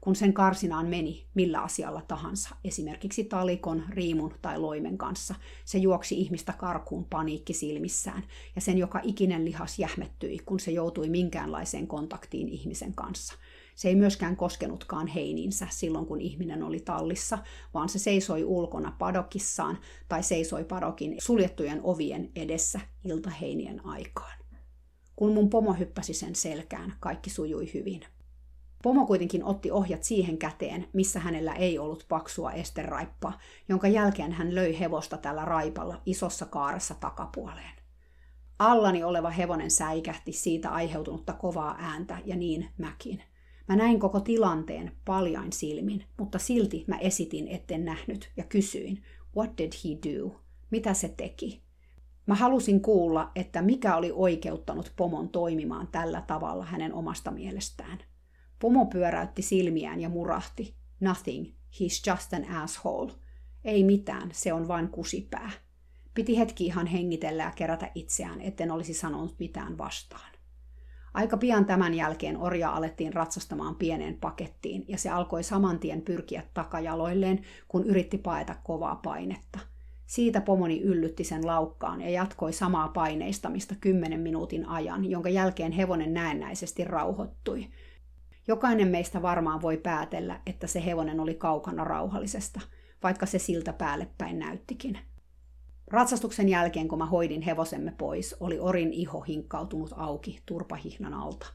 Kun sen karsinaan meni millä asialla tahansa, esimerkiksi talikon, riimun tai loimen kanssa, se juoksi ihmistä karkuun paniikki silmissään, ja sen joka ikinen lihas jähmettyi, kun se joutui minkäänlaiseen kontaktiin ihmisen kanssa – se ei myöskään koskenutkaan heininsä silloin, kun ihminen oli tallissa, vaan se seisoi ulkona padokissaan tai seisoi padokin suljettujen ovien edessä iltaheinien aikaan. Kun mun pomo hyppäsi sen selkään, kaikki sujui hyvin. Pomo kuitenkin otti ohjat siihen käteen, missä hänellä ei ollut paksua esteraippaa, jonka jälkeen hän löi hevosta tällä raipalla isossa kaaressa takapuoleen. Allani oleva hevonen säikähti siitä aiheutunutta kovaa ääntä ja niin mäkin. Mä näin koko tilanteen paljain silmin, mutta silti mä esitin, etten nähnyt ja kysyin, what did he do? Mitä se teki? Mä halusin kuulla, että mikä oli oikeuttanut pomon toimimaan tällä tavalla hänen omasta mielestään. Pomo pyöräytti silmiään ja murahti. Nothing, he's just an asshole. Ei mitään, se on vain kusipää. Piti hetki ihan hengitellä ja kerätä itseään, etten olisi sanonut mitään vastaan. Aika pian tämän jälkeen orja alettiin ratsastamaan pieneen pakettiin ja se alkoi saman tien pyrkiä takajaloilleen, kun yritti paeta kovaa painetta. Siitä pomoni yllytti sen laukkaan ja jatkoi samaa paineistamista kymmenen minuutin ajan, jonka jälkeen hevonen näennäisesti rauhoittui. Jokainen meistä varmaan voi päätellä, että se hevonen oli kaukana rauhallisesta, vaikka se siltä päälle päin näyttikin. Ratsastuksen jälkeen, kun mä hoidin hevosemme pois, oli Orin iho hinkkautunut auki turpahihnan alta.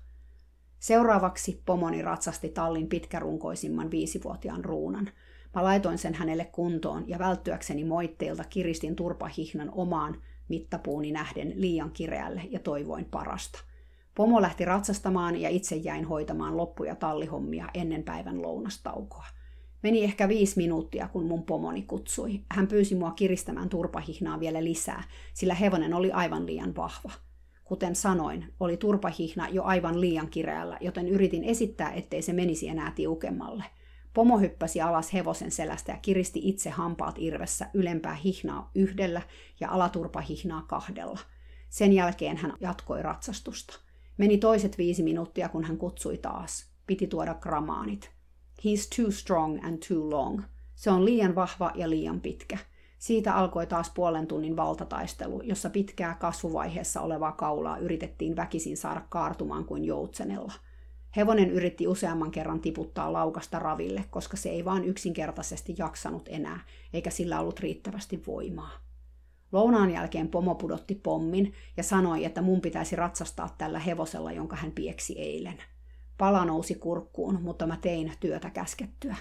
Seuraavaksi pomoni ratsasti tallin pitkärunkoisimman viisivuotiaan ruunan. Mä laitoin sen hänelle kuntoon ja välttyäkseni moitteilta kiristin turpahihnan omaan mittapuuni nähden liian kireälle ja toivoin parasta. Pomo lähti ratsastamaan ja itse jäin hoitamaan loppuja tallihommia ennen päivän lounastaukoa. Meni ehkä viisi minuuttia, kun mun pomoni kutsui. Hän pyysi mua kiristämään turpahihnaa vielä lisää, sillä hevonen oli aivan liian vahva. Kuten sanoin, oli turpahihna jo aivan liian kireällä, joten yritin esittää, ettei se menisi enää tiukemmalle. Pomo hyppäsi alas hevosen selästä ja kiristi itse hampaat irvessä ylempää hihnaa yhdellä ja alaturpahihnaa kahdella. Sen jälkeen hän jatkoi ratsastusta. Meni toiset viisi minuuttia, kun hän kutsui taas. Piti tuoda gramaanit. He's too strong and too long. Se on liian vahva ja liian pitkä. Siitä alkoi taas puolen tunnin valtataistelu, jossa pitkää kasvuvaiheessa olevaa kaulaa yritettiin väkisin saada kaartumaan kuin joutsenella. Hevonen yritti useamman kerran tiputtaa laukasta raville, koska se ei vaan yksinkertaisesti jaksanut enää, eikä sillä ollut riittävästi voimaa. Lounaan jälkeen pomo pudotti pommin ja sanoi, että mun pitäisi ratsastaa tällä hevosella, jonka hän pieksi eilen. Pala nousi kurkkuun, mutta mä tein työtä käskettyä.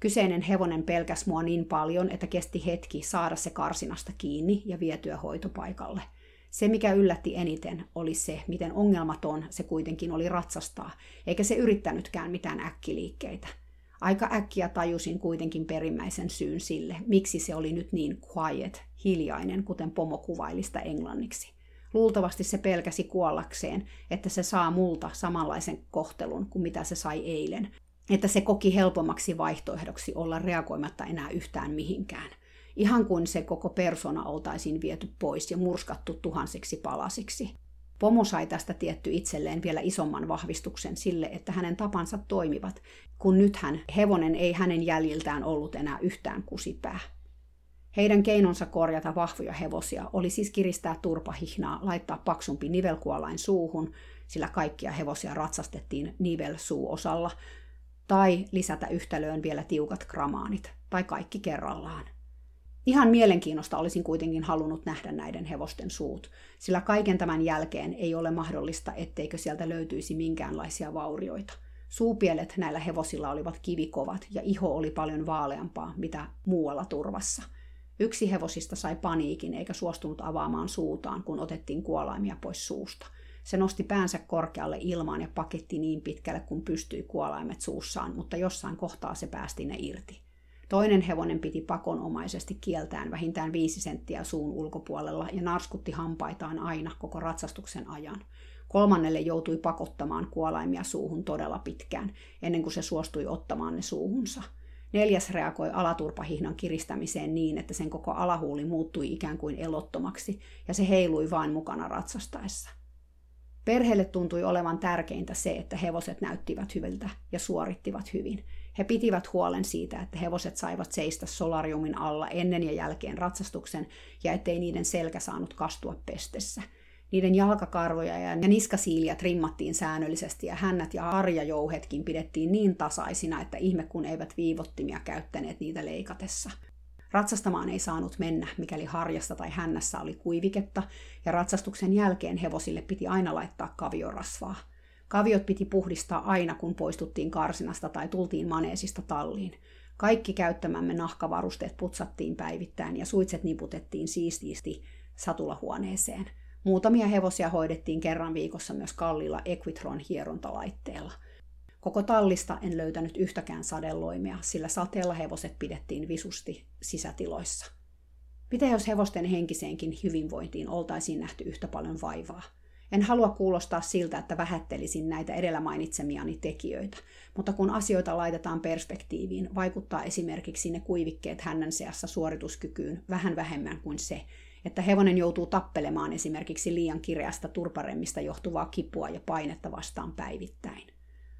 Kyseinen hevonen pelkäs mua niin paljon, että kesti hetki saada se karsinasta kiinni ja vietyä hoitopaikalle. Se, mikä yllätti eniten, oli se, miten ongelmaton se kuitenkin oli ratsastaa, eikä se yrittänytkään mitään äkkiliikkeitä. Aika äkkiä tajusin kuitenkin perimmäisen syyn sille, miksi se oli nyt niin quiet, hiljainen, kuten pomo kuvailista englanniksi. Luultavasti se pelkäsi kuollakseen, että se saa multa samanlaisen kohtelun kuin mitä se sai eilen, että se koki helpommaksi vaihtoehdoksi olla reagoimatta enää yhtään mihinkään. Ihan kuin se koko persona oltaisiin viety pois ja murskattu tuhansiksi palasiksi. Pomo sai tästä tietty itselleen vielä isomman vahvistuksen sille, että hänen tapansa toimivat, kun nythän hevonen ei hänen jäljiltään ollut enää yhtään kusipää. Heidän keinonsa korjata vahvoja hevosia oli siis kiristää turpahihnaa, laittaa paksumpi nivelkuolain suuhun, sillä kaikkia hevosia ratsastettiin nivelsuuosalla, tai lisätä yhtälöön vielä tiukat gramaanit, tai kaikki kerrallaan. Ihan mielenkiinnosta olisin kuitenkin halunnut nähdä näiden hevosten suut, sillä kaiken tämän jälkeen ei ole mahdollista, etteikö sieltä löytyisi minkäänlaisia vaurioita. Suupielet näillä hevosilla olivat kivikovat ja iho oli paljon vaaleampaa, mitä muualla turvassa – Yksi hevosista sai paniikin eikä suostunut avaamaan suutaan, kun otettiin kuolaimia pois suusta. Se nosti päänsä korkealle ilmaan ja paketti niin pitkälle, kun pystyi kuolaimet suussaan, mutta jossain kohtaa se päästi ne irti. Toinen hevonen piti pakonomaisesti kieltään vähintään viisi senttiä suun ulkopuolella ja narskutti hampaitaan aina koko ratsastuksen ajan. Kolmannelle joutui pakottamaan kuolaimia suuhun todella pitkään, ennen kuin se suostui ottamaan ne suuhunsa – Neljäs reagoi alaturpahihnan kiristämiseen niin, että sen koko alahuuli muuttui ikään kuin elottomaksi, ja se heilui vain mukana ratsastaessa. Perheelle tuntui olevan tärkeintä se, että hevoset näyttivät hyviltä ja suorittivat hyvin. He pitivät huolen siitä, että hevoset saivat seistä solariumin alla ennen ja jälkeen ratsastuksen ja ettei niiden selkä saanut kastua pestessä – niiden jalkakarvoja ja niskasiiliä trimmattiin säännöllisesti ja hännät ja harjajouhetkin pidettiin niin tasaisina, että ihme kun eivät viivottimia käyttäneet niitä leikatessa. Ratsastamaan ei saanut mennä, mikäli harjassa tai hännässä oli kuiviketta, ja ratsastuksen jälkeen hevosille piti aina laittaa kaviorasvaa. Kaviot piti puhdistaa aina, kun poistuttiin karsinasta tai tultiin maneesista talliin. Kaikki käyttämämme nahkavarusteet putsattiin päivittäin ja suitset niputettiin siistiisti satulahuoneeseen – Muutamia hevosia hoidettiin kerran viikossa myös kalliilla Equitron hierontalaitteella. Koko tallista en löytänyt yhtäkään sadelloimea, sillä sateella hevoset pidettiin visusti sisätiloissa. Mitä jos hevosten henkiseenkin hyvinvointiin oltaisiin nähty yhtä paljon vaivaa? En halua kuulostaa siltä, että vähättelisin näitä edellä mainitsemiani tekijöitä, mutta kun asioita laitetaan perspektiiviin, vaikuttaa esimerkiksi ne kuivikkeet hännän seassa suorituskykyyn vähän vähemmän kuin se, että hevonen joutuu tappelemaan esimerkiksi liian kireästä turparemmista johtuvaa kipua ja painetta vastaan päivittäin.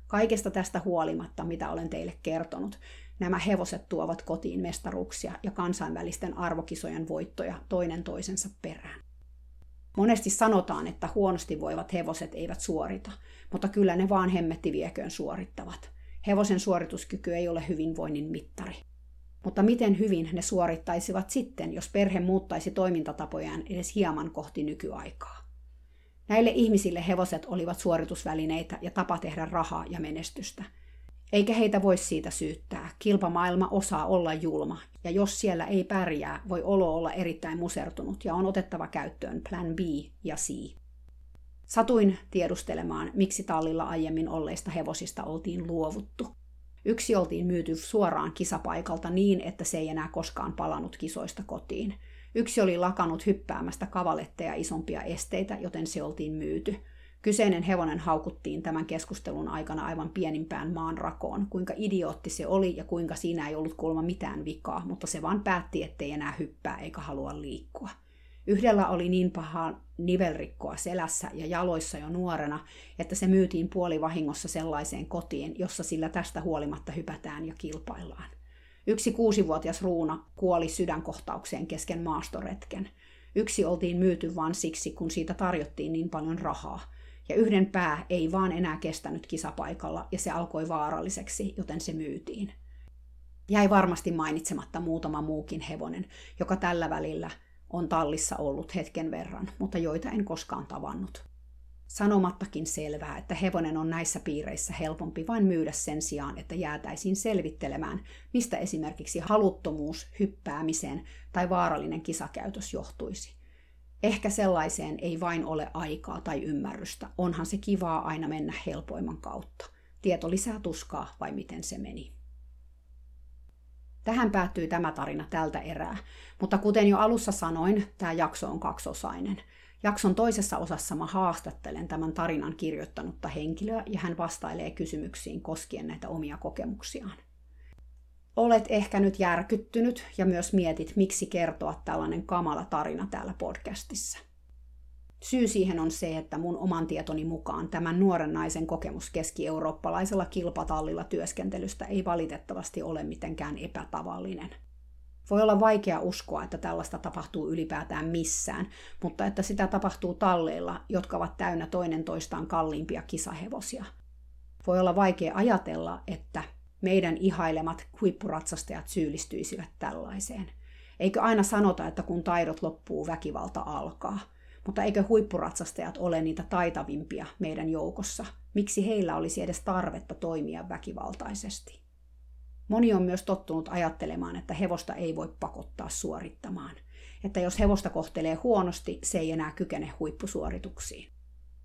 Kaikesta tästä huolimatta, mitä olen teille kertonut, nämä hevoset tuovat kotiin mestaruuksia ja kansainvälisten arvokisojen voittoja toinen toisensa perään. Monesti sanotaan, että huonosti voivat hevoset eivät suorita, mutta kyllä ne vaan hemmetti vieköön suorittavat. Hevosen suorituskyky ei ole hyvinvoinnin mittari. Mutta miten hyvin ne suorittaisivat sitten, jos perhe muuttaisi toimintatapojaan edes hieman kohti nykyaikaa? Näille ihmisille hevoset olivat suoritusvälineitä ja tapa tehdä rahaa ja menestystä. Eikä heitä voi siitä syyttää. Kilpamaailma osaa olla julma, ja jos siellä ei pärjää, voi olo olla erittäin musertunut ja on otettava käyttöön plan B ja C. Satuin tiedustelemaan, miksi tallilla aiemmin olleista hevosista oltiin luovuttu. Yksi oltiin myyty suoraan kisapaikalta niin, että se ei enää koskaan palannut kisoista kotiin. Yksi oli lakanut hyppäämästä kavaletteja isompia esteitä, joten se oltiin myyty. Kyseinen hevonen haukuttiin tämän keskustelun aikana aivan pienimpään maan rakoon, kuinka idiootti se oli ja kuinka siinä ei ollut kuulemma mitään vikaa, mutta se vaan päätti, ettei enää hyppää eikä halua liikkua. Yhdellä oli niin paha nivelrikkoa selässä ja jaloissa jo nuorena, että se myytiin puolivahingossa sellaiseen kotiin, jossa sillä tästä huolimatta hypätään ja kilpaillaan. Yksi kuusivuotias ruuna kuoli sydänkohtaukseen kesken maastoretken. Yksi oltiin myyty vain siksi, kun siitä tarjottiin niin paljon rahaa. Ja yhden pää ei vaan enää kestänyt kisapaikalla ja se alkoi vaaralliseksi, joten se myytiin. Jäi varmasti mainitsematta muutama muukin hevonen, joka tällä välillä – on tallissa ollut hetken verran, mutta joita en koskaan tavannut. Sanomattakin selvää, että hevonen on näissä piireissä helpompi vain myydä sen sijaan, että jäätäisiin selvittelemään, mistä esimerkiksi haluttomuus hyppäämiseen tai vaarallinen kisakäytös johtuisi. Ehkä sellaiseen ei vain ole aikaa tai ymmärrystä, onhan se kivaa aina mennä helpoimman kautta. Tieto lisää tuskaa vai miten se meni. Tähän päättyy tämä tarina tältä erää, mutta kuten jo alussa sanoin, tämä jakso on kaksosainen. Jakson toisessa osassa mä haastattelen tämän tarinan kirjoittanutta henkilöä ja hän vastailee kysymyksiin koskien näitä omia kokemuksiaan. Olet ehkä nyt järkyttynyt ja myös mietit, miksi kertoa tällainen kamala tarina täällä podcastissa. Syy siihen on se, että mun oman tietoni mukaan tämän nuoren naisen kokemus keski-eurooppalaisella kilpatallilla työskentelystä ei valitettavasti ole mitenkään epätavallinen. Voi olla vaikea uskoa, että tällaista tapahtuu ylipäätään missään, mutta että sitä tapahtuu talleilla, jotka ovat täynnä toinen toistaan kalliimpia kisahevosia. Voi olla vaikea ajatella, että meidän ihailemat huippuratsastajat syyllistyisivät tällaiseen. Eikö aina sanota, että kun taidot loppuu, väkivalta alkaa – mutta eikö huippuratsastajat ole niitä taitavimpia meidän joukossa? Miksi heillä olisi edes tarvetta toimia väkivaltaisesti? Moni on myös tottunut ajattelemaan, että hevosta ei voi pakottaa suorittamaan. Että jos hevosta kohtelee huonosti, se ei enää kykene huippusuorituksiin.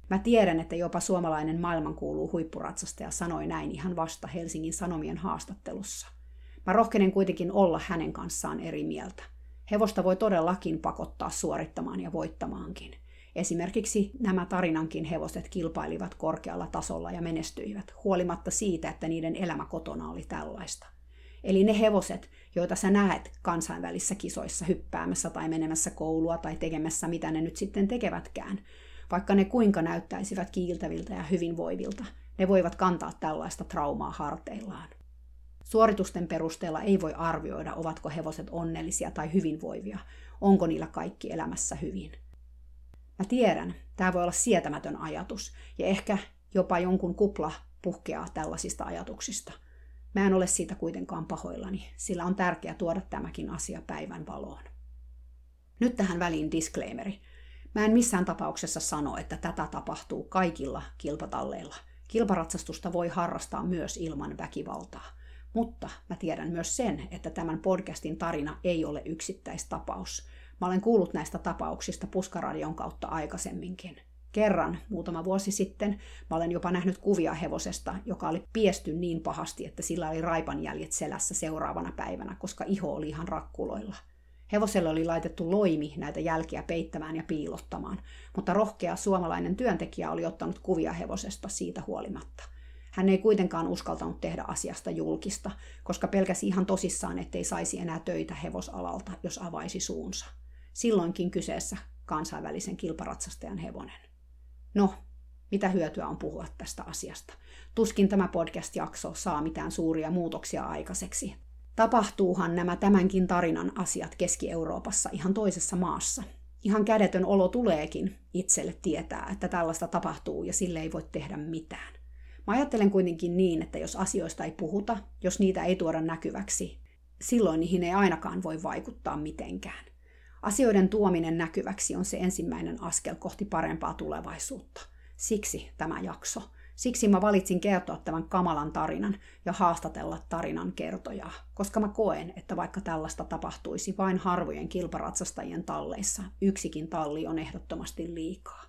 Mä tiedän, että jopa suomalainen maailmankuuluu huippuratsastaja sanoi näin ihan vasta Helsingin Sanomien haastattelussa. Mä rohkenen kuitenkin olla hänen kanssaan eri mieltä. Hevosta voi todellakin pakottaa suorittamaan ja voittamaankin. Esimerkiksi nämä tarinankin hevoset kilpailivat korkealla tasolla ja menestyivät, huolimatta siitä, että niiden elämä kotona oli tällaista. Eli ne hevoset, joita sä näet kansainvälisissä kisoissa hyppäämässä tai menemässä koulua tai tekemässä mitä ne nyt sitten tekevätkään, vaikka ne kuinka näyttäisivät kiiltäviltä ja hyvinvoivilta, ne voivat kantaa tällaista traumaa harteillaan. Suoritusten perusteella ei voi arvioida, ovatko hevoset onnellisia tai hyvinvoivia, onko niillä kaikki elämässä hyvin. Mä tiedän, tämä voi olla sietämätön ajatus, ja ehkä jopa jonkun kupla puhkeaa tällaisista ajatuksista. Mä en ole siitä kuitenkaan pahoillani, sillä on tärkeää tuoda tämäkin asia päivän valoon. Nyt tähän väliin disclaimeri. Mä en missään tapauksessa sano, että tätä tapahtuu kaikilla kilpatalleilla. Kilparatsastusta voi harrastaa myös ilman väkivaltaa. Mutta mä tiedän myös sen, että tämän podcastin tarina ei ole yksittäistapaus. Mä olen kuullut näistä tapauksista Puskaradion kautta aikaisemminkin. Kerran, muutama vuosi sitten, mä olen jopa nähnyt kuvia hevosesta, joka oli piesty niin pahasti, että sillä oli raipanjäljet selässä seuraavana päivänä, koska iho oli ihan rakkuloilla. Hevoselle oli laitettu loimi näitä jälkiä peittämään ja piilottamaan, mutta rohkea suomalainen työntekijä oli ottanut kuvia hevosesta siitä huolimatta. Hän ei kuitenkaan uskaltanut tehdä asiasta julkista, koska pelkäsi ihan tosissaan, ettei saisi enää töitä hevosalalta, jos avaisi suunsa. Silloinkin kyseessä kansainvälisen kilparatsastajan hevonen. No, mitä hyötyä on puhua tästä asiasta? Tuskin tämä podcast-jakso saa mitään suuria muutoksia aikaiseksi. Tapahtuuhan nämä tämänkin tarinan asiat Keski-Euroopassa ihan toisessa maassa. Ihan kädetön olo tuleekin itselle tietää, että tällaista tapahtuu ja sille ei voi tehdä mitään. Mä ajattelen kuitenkin niin, että jos asioista ei puhuta, jos niitä ei tuoda näkyväksi, silloin niihin ei ainakaan voi vaikuttaa mitenkään. Asioiden tuominen näkyväksi on se ensimmäinen askel kohti parempaa tulevaisuutta. Siksi tämä jakso. Siksi mä valitsin kertoa tämän kamalan tarinan ja haastatella tarinan kertojaa, koska mä koen, että vaikka tällaista tapahtuisi vain harvojen kilparatsastajien talleissa, yksikin talli on ehdottomasti liikaa.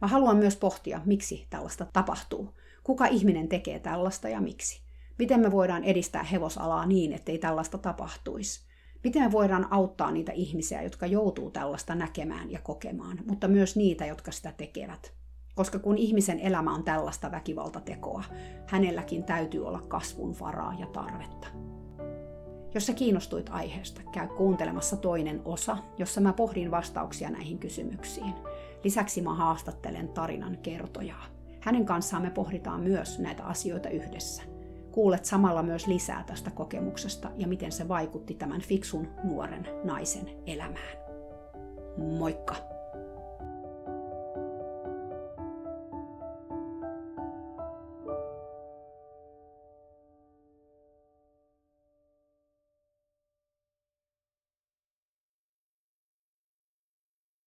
Mä haluan myös pohtia, miksi tällaista tapahtuu. Kuka ihminen tekee tällaista ja miksi? Miten me voidaan edistää hevosalaa niin, ettei tällaista tapahtuisi? Miten voidaan auttaa niitä ihmisiä, jotka joutuu tällaista näkemään ja kokemaan, mutta myös niitä, jotka sitä tekevät? Koska kun ihmisen elämä on tällaista väkivaltatekoa, hänelläkin täytyy olla kasvun varaa ja tarvetta. Jos sä kiinnostuit aiheesta, käy kuuntelemassa toinen osa, jossa mä pohdin vastauksia näihin kysymyksiin. Lisäksi mä haastattelen tarinan kertojaa. Hänen kanssaan me pohditaan myös näitä asioita yhdessä. Kuulet samalla myös lisää tästä kokemuksesta ja miten se vaikutti tämän fiksun nuoren naisen elämään. Moikka!